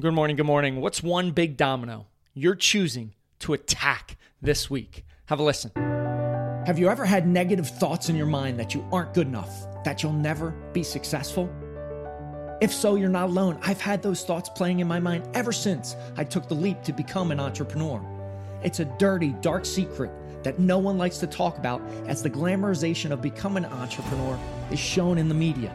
Good morning. Good morning. What's one big domino you're choosing to attack this week? Have a listen. Have you ever had negative thoughts in your mind that you aren't good enough, that you'll never be successful? If so, you're not alone. I've had those thoughts playing in my mind ever since I took the leap to become an entrepreneur. It's a dirty, dark secret that no one likes to talk about as the glamorization of becoming an entrepreneur is shown in the media.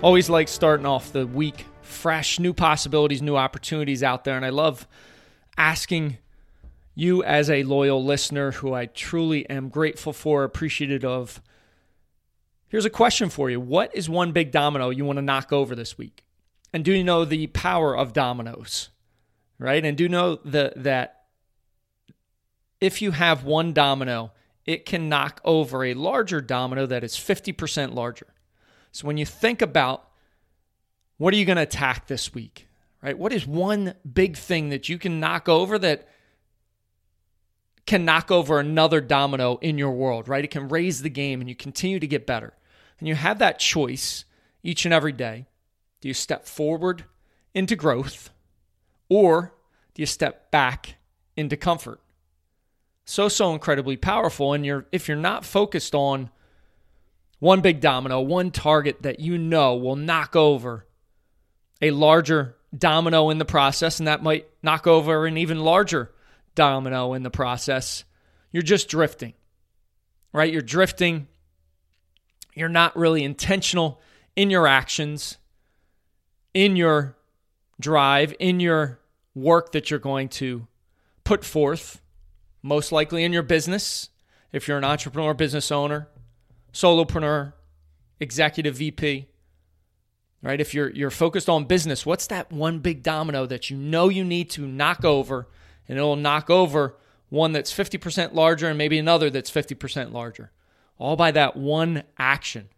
Always like starting off the week fresh, new possibilities, new opportunities out there. And I love asking you, as a loyal listener who I truly am grateful for, appreciative of. Here's a question for you What is one big domino you want to knock over this week? And do you know the power of dominoes? Right? And do you know the, that if you have one domino, it can knock over a larger domino that is 50% larger. So when you think about what are you going to attack this week, right? What is one big thing that you can knock over that can knock over another domino in your world, right? It can raise the game and you continue to get better. And you have that choice each and every day. Do you step forward into growth or do you step back into comfort? So so incredibly powerful and you're if you're not focused on one big domino, one target that you know will knock over a larger domino in the process, and that might knock over an even larger domino in the process. You're just drifting, right? You're drifting. You're not really intentional in your actions, in your drive, in your work that you're going to put forth, most likely in your business, if you're an entrepreneur, business owner, solopreneur, executive VP, right? If you're you're focused on business, what's that one big domino that you know you need to knock over and it'll knock over one that's 50% larger and maybe another that's 50% larger. All by that one action.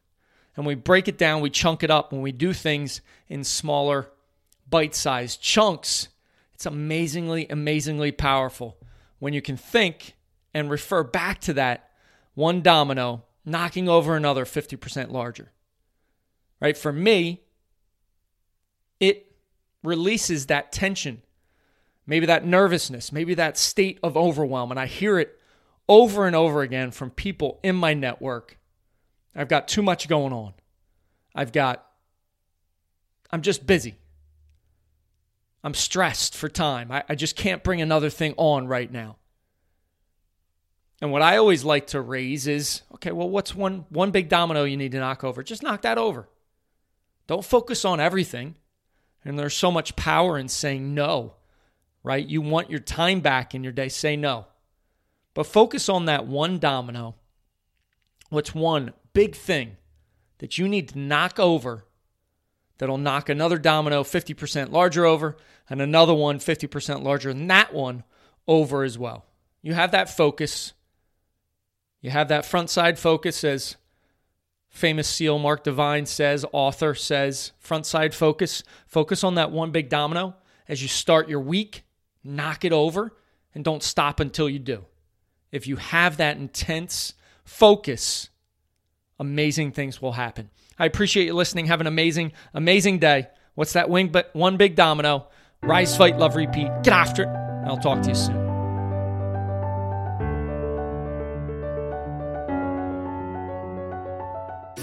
And we break it down, we chunk it up when we do things in smaller bite-sized chunks. It's amazingly amazingly powerful when you can think and refer back to that one domino knocking over another 50% larger. Right? For me, it releases that tension, maybe that nervousness, maybe that state of overwhelm. And I hear it over and over again from people in my network. I've got too much going on. I've got, I'm just busy. I'm stressed for time. I, I just can't bring another thing on right now. And what I always like to raise is okay, well, what's one, one big domino you need to knock over? Just knock that over. Don't focus on everything. And there's so much power in saying no, right? You want your time back in your day, say no. But focus on that one domino. What's one big thing that you need to knock over that'll knock another domino 50% larger over and another one 50% larger than that one over as well? You have that focus you have that front sight focus, as famous SEAL Mark Divine says, author says, front sight focus. Focus on that one big domino as you start your week, knock it over, and don't stop until you do. If you have that intense focus, amazing things will happen. I appreciate you listening. Have an amazing, amazing day. What's that wing but one big domino? Rise, fight, love, repeat. Get after it. I'll talk to you soon.